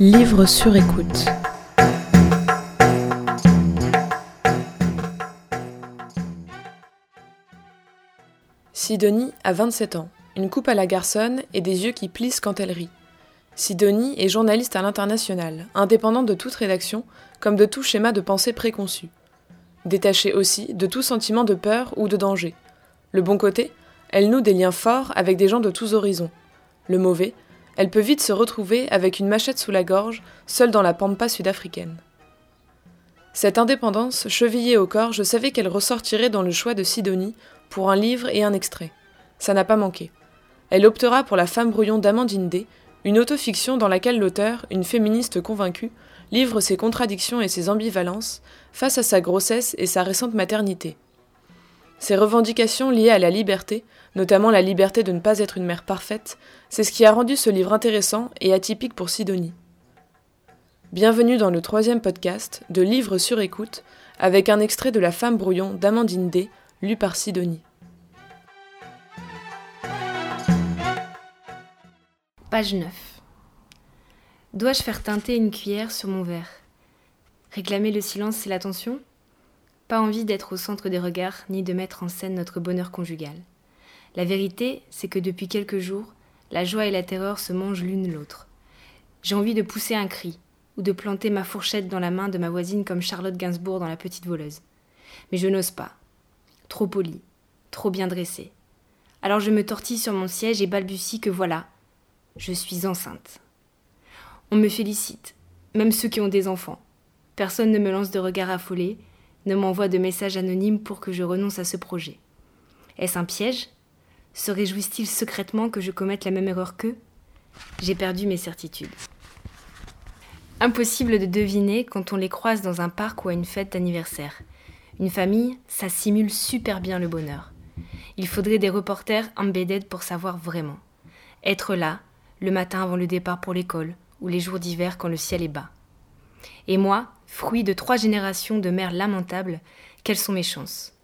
Livre sur écoute. Sidonie a 27 ans, une coupe à la garçonne et des yeux qui plissent quand elle rit. Sidonie est journaliste à l'international, indépendante de toute rédaction, comme de tout schéma de pensée préconçu. Détachée aussi de tout sentiment de peur ou de danger. Le bon côté, elle noue des liens forts avec des gens de tous horizons. Le mauvais, elle peut vite se retrouver avec une machette sous la gorge, seule dans la pampa sud-africaine. Cette indépendance, chevillée au corps, je savais qu'elle ressortirait dans le choix de Sidonie pour un livre et un extrait. Ça n'a pas manqué. Elle optera pour La femme brouillon d'Amandine D, une autofiction dans laquelle l'auteur, une féministe convaincue, livre ses contradictions et ses ambivalences face à sa grossesse et sa récente maternité. Ces revendications liées à la liberté, notamment la liberté de ne pas être une mère parfaite, c'est ce qui a rendu ce livre intéressant et atypique pour Sidonie. Bienvenue dans le troisième podcast de Livres sur écoute, avec un extrait de La femme brouillon d'Amandine D, lu par Sidonie. Page 9. Dois-je faire teinter une cuillère sur mon verre? Réclamer le silence et l'attention? Pas envie d'être au centre des regards ni de mettre en scène notre bonheur conjugal. La vérité, c'est que depuis quelques jours, la joie et la terreur se mangent l'une l'autre. J'ai envie de pousser un cri, ou de planter ma fourchette dans la main de ma voisine comme Charlotte Gainsbourg dans La Petite Voleuse. Mais je n'ose pas. Trop poli, trop bien dressé. Alors je me tortille sur mon siège et balbutie que voilà, je suis enceinte. On me félicite, même ceux qui ont des enfants. Personne ne me lance de regards affolés, ne m'envoie de messages anonymes pour que je renonce à ce projet. Est-ce un piège? Se réjouissent-ils secrètement que je commette la même erreur qu'eux? J'ai perdu mes certitudes. Impossible de deviner quand on les croise dans un parc ou à une fête d'anniversaire. Une famille, ça simule super bien le bonheur. Il faudrait des reporters embedded pour savoir vraiment. Être là, le matin avant le départ pour l'école, ou les jours d'hiver quand le ciel est bas. Et moi, fruit de trois générations de mères lamentables, quelles sont mes chances?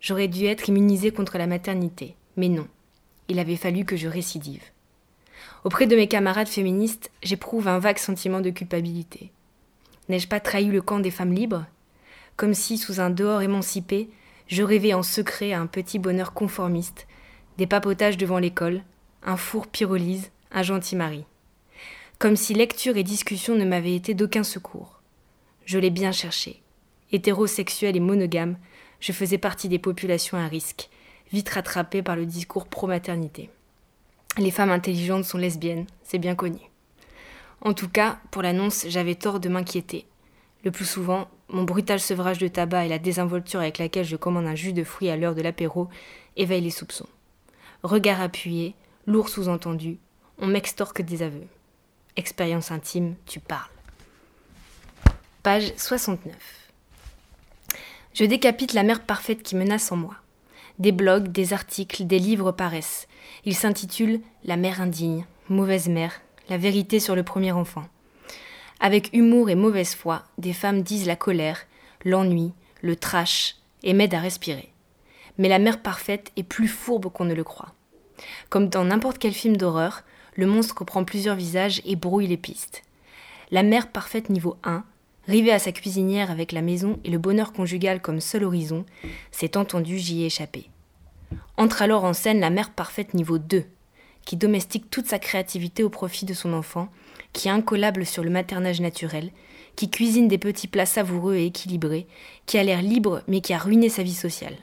J'aurais dû être immunisée contre la maternité, mais non. Il avait fallu que je récidive. Auprès de mes camarades féministes, j'éprouve un vague sentiment de culpabilité. N'ai-je pas trahi le camp des femmes libres? Comme si, sous un dehors émancipé, je rêvais en secret à un petit bonheur conformiste, des papotages devant l'école, un four pyrolyse, un gentil mari. Comme si lecture et discussion ne m'avaient été d'aucun secours. Je l'ai bien cherché. Hétérosexuel et monogame, je faisais partie des populations à risque, vite rattrapées par le discours pro-maternité. Les femmes intelligentes sont lesbiennes, c'est bien connu. En tout cas, pour l'annonce, j'avais tort de m'inquiéter. Le plus souvent, mon brutal sevrage de tabac et la désinvolture avec laquelle je commande un jus de fruits à l'heure de l'apéro éveillent les soupçons. Regard appuyé, lourd sous-entendu, on m'extorque des aveux. Expérience intime, tu parles. Page 69. Je décapite la mère parfaite qui menace en moi. Des blogs, des articles, des livres paraissent. Il s'intitule La mère indigne, mauvaise mère, la vérité sur le premier enfant. Avec humour et mauvaise foi, des femmes disent la colère, l'ennui, le trash, et m'aident à respirer. Mais la mère parfaite est plus fourbe qu'on ne le croit. Comme dans n'importe quel film d'horreur, le monstre prend plusieurs visages et brouille les pistes. La mère parfaite niveau 1, rivée à sa cuisinière avec la maison et le bonheur conjugal comme seul horizon, s'est entendu j'y ai échappé. Entre alors en scène la mère parfaite niveau 2, qui domestique toute sa créativité au profit de son enfant, qui est incollable sur le maternage naturel, qui cuisine des petits plats savoureux et équilibrés, qui a l'air libre mais qui a ruiné sa vie sociale.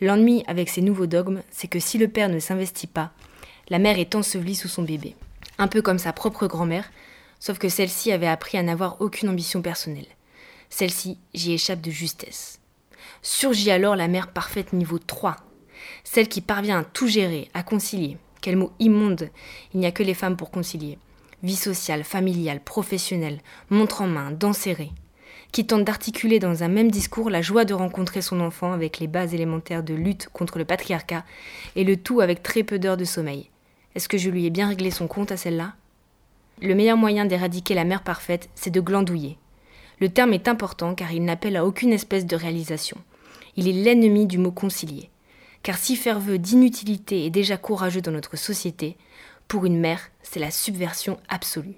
L'ennui avec ces nouveaux dogmes, c'est que si le père ne s'investit pas, la mère est ensevelie sous son bébé. Un peu comme sa propre grand-mère, sauf que celle-ci avait appris à n'avoir aucune ambition personnelle. Celle-ci, j'y échappe de justesse. Surgit alors la mère parfaite niveau 3, celle qui parvient à tout gérer, à concilier. Quel mot immonde Il n'y a que les femmes pour concilier. Vie sociale, familiale, professionnelle, montre en main, dents serrées. Qui tente d'articuler dans un même discours la joie de rencontrer son enfant avec les bases élémentaires de lutte contre le patriarcat, et le tout avec très peu d'heures de sommeil. Est-ce que je lui ai bien réglé son compte à celle-là? Le meilleur moyen d'éradiquer la mère parfaite, c'est de glandouiller. Le terme est important car il n'appelle à aucune espèce de réalisation. Il est l'ennemi du mot concilier car si vœu d'inutilité est déjà courageux dans notre société, pour une mère, c'est la subversion absolue.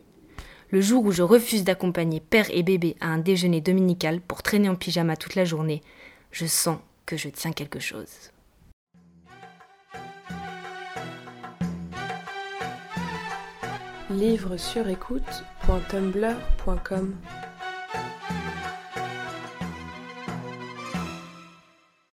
Le jour où je refuse d'accompagner père et bébé à un déjeuner dominical pour traîner en pyjama toute la journée, je sens que je tiens quelque chose. Livre sur écoute.tumblr.com